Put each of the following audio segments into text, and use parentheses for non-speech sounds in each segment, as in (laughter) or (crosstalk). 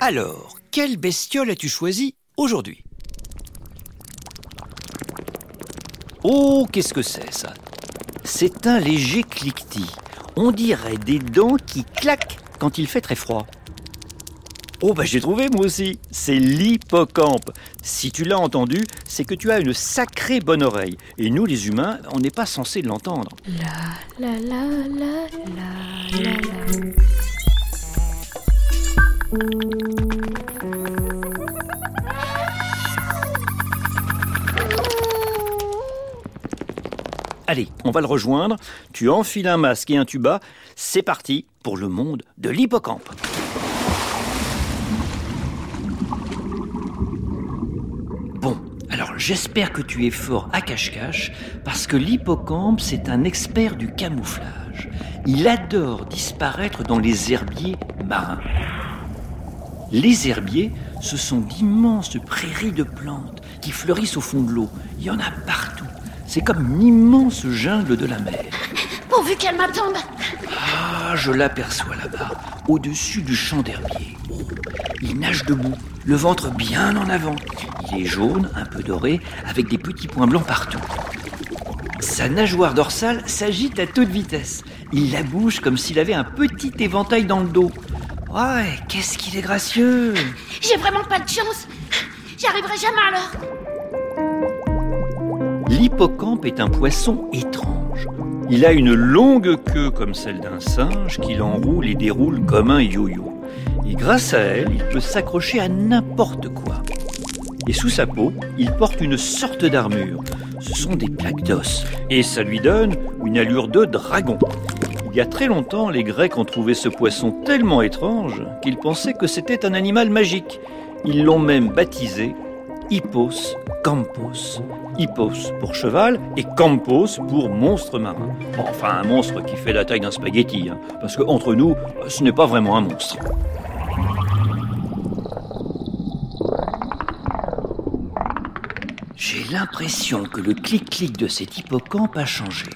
Alors, quelle bestiole as-tu choisi aujourd'hui? Oh, qu'est-ce que c'est ça? C'est un léger cliquetis. On dirait des dents qui claquent quand il fait très froid. Oh bah j'ai trouvé moi aussi, c'est l'hippocampe. Si tu l'as entendu, c'est que tu as une sacrée bonne oreille. Et nous les humains, on n'est pas censé l'entendre. La la la la la la la. Allez, on va le rejoindre. Tu enfiles un masque et un tuba. C'est parti pour le monde de l'hippocampe. Bon, alors j'espère que tu es fort à cache-cache parce que l'hippocampe, c'est un expert du camouflage. Il adore disparaître dans les herbiers marins. Les herbiers, ce sont d'immenses prairies de plantes qui fleurissent au fond de l'eau. Il y en a partout. C'est comme une immense jungle de la mer. (laughs) Pourvu qu'elle m'attende. Ah, je l'aperçois là-bas, au-dessus du champ d'herbier. Oh, il nage debout, le ventre bien en avant. Il est jaune, un peu doré, avec des petits points blancs partout. Sa nageoire dorsale s'agite à toute vitesse. Il la bouge comme s'il avait un petit éventail dans le dos. Ouais, qu'est-ce qu'il est gracieux J'ai vraiment pas de chance. J'arriverai jamais à l'heure. L'hippocampe est un poisson étrange. Il a une longue queue comme celle d'un singe qu'il enroule et déroule comme un yo-yo. Et grâce à elle, il peut s'accrocher à n'importe quoi. Et sous sa peau, il porte une sorte d'armure. Ce sont des plaques d'os. Et ça lui donne une allure de dragon. Il y a très longtemps, les Grecs ont trouvé ce poisson tellement étrange qu'ils pensaient que c'était un animal magique. Ils l'ont même baptisé Hippos Campos. Hippos pour cheval et Campos pour monstre marin. Bon, enfin, un monstre qui fait la taille d'un spaghetti, hein, parce qu'entre nous, ce n'est pas vraiment un monstre. J'ai l'impression que le clic-clic de cet hippocampe a changé.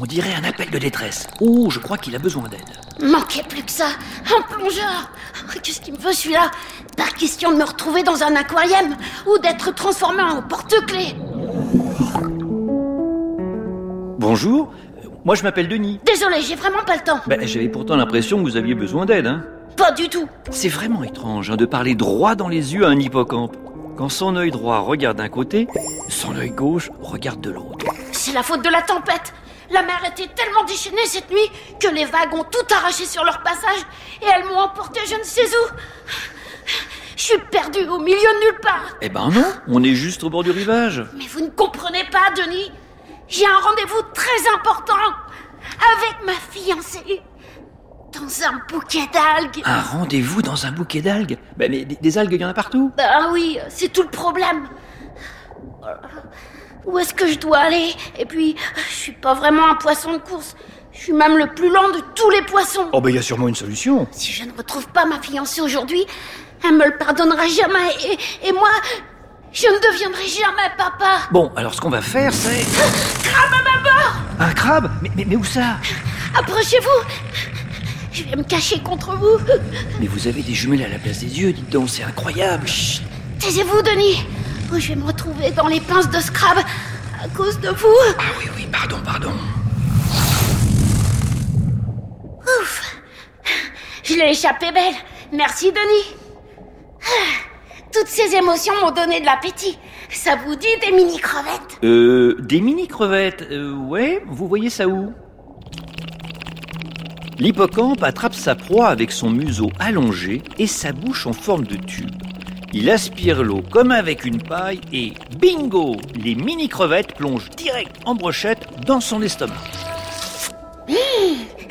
On dirait un appel de détresse. Oh, je crois qu'il a besoin d'aide. Manquait plus que ça. Un plongeur. Qu'est-ce qu'il me veut celui-là? Pas question de me retrouver dans un aquarium ou d'être transformé en porte-clés. Bonjour, moi je m'appelle Denis. Désolé, j'ai vraiment pas le temps. Ben, J'avais pourtant l'impression que vous aviez besoin d'aide. Hein. Pas du tout. C'est vraiment étrange hein, de parler droit dans les yeux à un hippocampe. Quand son œil droit regarde d'un côté, son œil gauche regarde de l'autre. C'est la faute de la tempête. La mer était tellement déchaînée cette nuit que les vagues ont tout arraché sur leur passage et elles m'ont emporté je ne sais où. Je suis perdue au milieu de nulle part. Eh ben non, on est juste au bord du rivage. Mais vous ne comprenez pas, Denis. J'ai un rendez-vous très important avec ma fiancée dans un bouquet d'algues. Un rendez-vous dans un bouquet d'algues? Ben mais des, des algues, il y en a partout. Ah oui, c'est tout le problème. Où est-ce que je dois aller? Et puis, je suis pas vraiment un poisson de course. Je suis même le plus lent de tous les poissons. Oh ben il y a sûrement une solution. Si je ne retrouve pas ma fiancée aujourd'hui, elle me le pardonnera jamais. Et, et moi, je ne deviendrai jamais papa. Bon, alors ce qu'on va faire, c'est... Crabe à ma mort Un crabe? Mais, mais, mais où ça? Approchez-vous Je vais me cacher contre vous. Mais vous avez des jumelles à la place des yeux, dites donc, c'est incroyable. Chut. Taisez-vous, Denis. Ou je vais me retrouver dans les pinces de Scrab à cause de vous. Ah oui, oui, pardon, pardon. Je l'ai échappé belle. Merci, Denis. Ah, Toutes ces émotions m'ont donné de l'appétit. Ça vous dit des mini-crevettes? Euh, des mini-crevettes, euh, ouais, vous voyez ça où? L'hippocampe attrape sa proie avec son museau allongé et sa bouche en forme de tube. Il aspire l'eau comme avec une paille et bingo Les mini-crevettes plongent direct en brochette dans son estomac.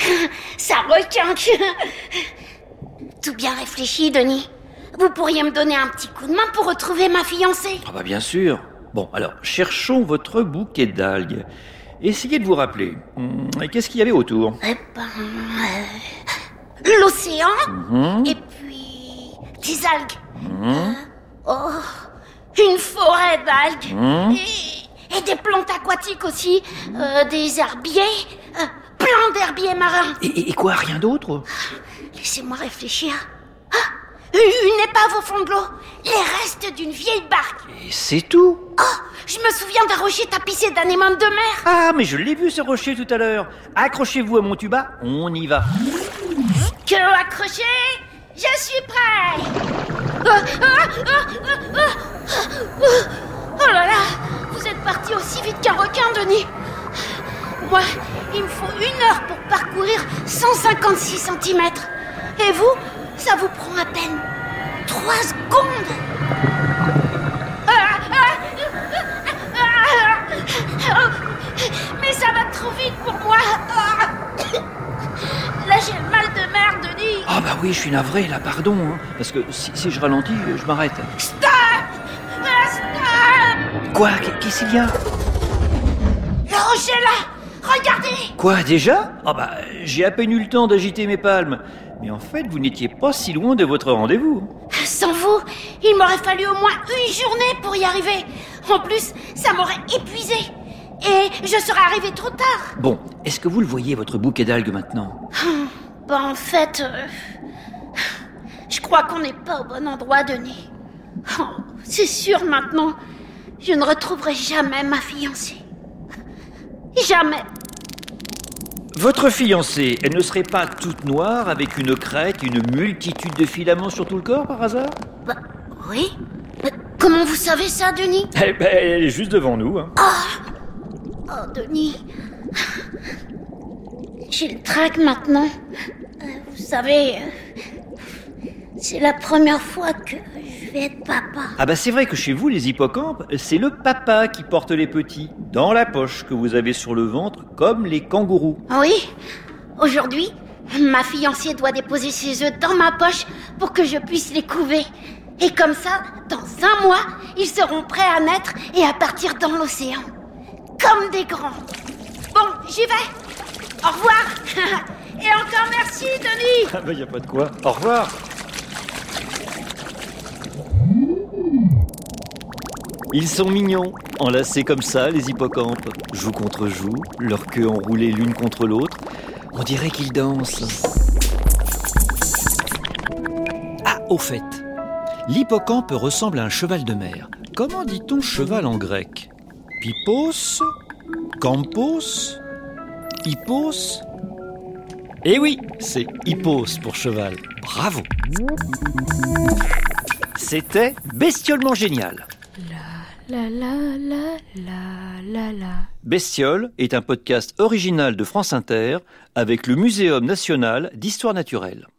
(laughs) Ça requinque Tout bien réfléchi, Denis. Vous pourriez me donner un petit coup de main pour retrouver ma fiancée Ah bah bien sûr. Bon, alors, cherchons votre bouquet d'algues. Essayez de vous rappeler. Hum, Qu'est-ce qu'il y avait autour? Eh ben... euh, L'océan Mhm. Et puis... Des algues Euh, Oh Une forêt d'algues Mhm. et, et des plantes aquatiques aussi euh, Des herbiers euh, Plein d'herbiers marins et, quoi, rien d'autre? Laissez-moi réfléchir. Ah Une épave au fond de l'eau. Les restes d'une vieille barque. Et c'est tout Oh, je me souviens d'un rocher tapissé d'anémones de mer. Ah, mais je l'ai vu ce rocher tout à l'heure. Accrochez-vous à mon tuba, on y va. Que accroché Je suis prêt ah, ah. Oh là là Vous êtes parti aussi vite qu'un requin, Denis Moi, il me faut une heure pour parcourir 156 cm. Et vous, ça vous prend à peine 3 secondes. Mais ça va trop vite pour moi. Là, j'ai le mal de mer, Denis Ah bah oui, je suis navré là, pardon. hein, parce que si, si je ralentis, je m'arrête. Stop Stop Quoi? Qu'est-ce qu'il y a Le rocher là Regardez Quoi, déjà? Ah bah, j'ai à peine eu le temps d'agiter mes palmes. Mais en fait, vous n'étiez pas si loin de votre rendez-vous. Sans vous, il m'aurait fallu au moins une journée pour y arriver. En plus, ça m'aurait épuisé. Et je serais arrivé trop tard. Bon, est-ce que vous le voyez, votre bouquet d'algues maintenant? Bah en fait, euh, je crois qu'on n'est pas au bon endroit, Denis. Oh, c'est sûr maintenant, je ne retrouverai jamais ma fiancée. Jamais. Votre fiancée, elle ne serait pas toute noire avec une crête, une multitude de filaments sur tout le corps par hasard? Bah, oui Mais Comment vous savez ça, Denis? Eh ben, elle est juste devant nous. hein. Oh, Denis. J'ai le trac maintenant. Euh, Vous savez, euh, c'est la première fois que je vais être papa. Ah bah c'est vrai que chez vous, les hippocampes, c'est le papa qui porte les petits, dans la poche que vous avez sur le ventre, comme les kangourous. Oui, aujourd'hui, ma fiancée doit déposer ses œufs dans ma poche pour que je puisse les couver. Et comme ça, dans un mois, ils seront prêts à naître et à partir dans l'océan. Comme des grands. Bon, j'y vais. Au revoir. (laughs) et encore merci, Denis. Ah bah y a pas de quoi. Au revoir. Ils sont mignons, enlacés comme ça, les hippocampes, joue contre joue, leur queue enroulée l'une contre l'autre. On dirait qu'ils dansent. Ah, au fait, l'hippocampe ressemble à un cheval de mer. Comment dit-on cheval en grec? Pippos Campos Hippos? Eh oui, c'est hippos pour cheval. Bravo C'était bestiolement génial. Bestiole est un podcast original de France Inter avec le Muséum national d'histoire naturelle.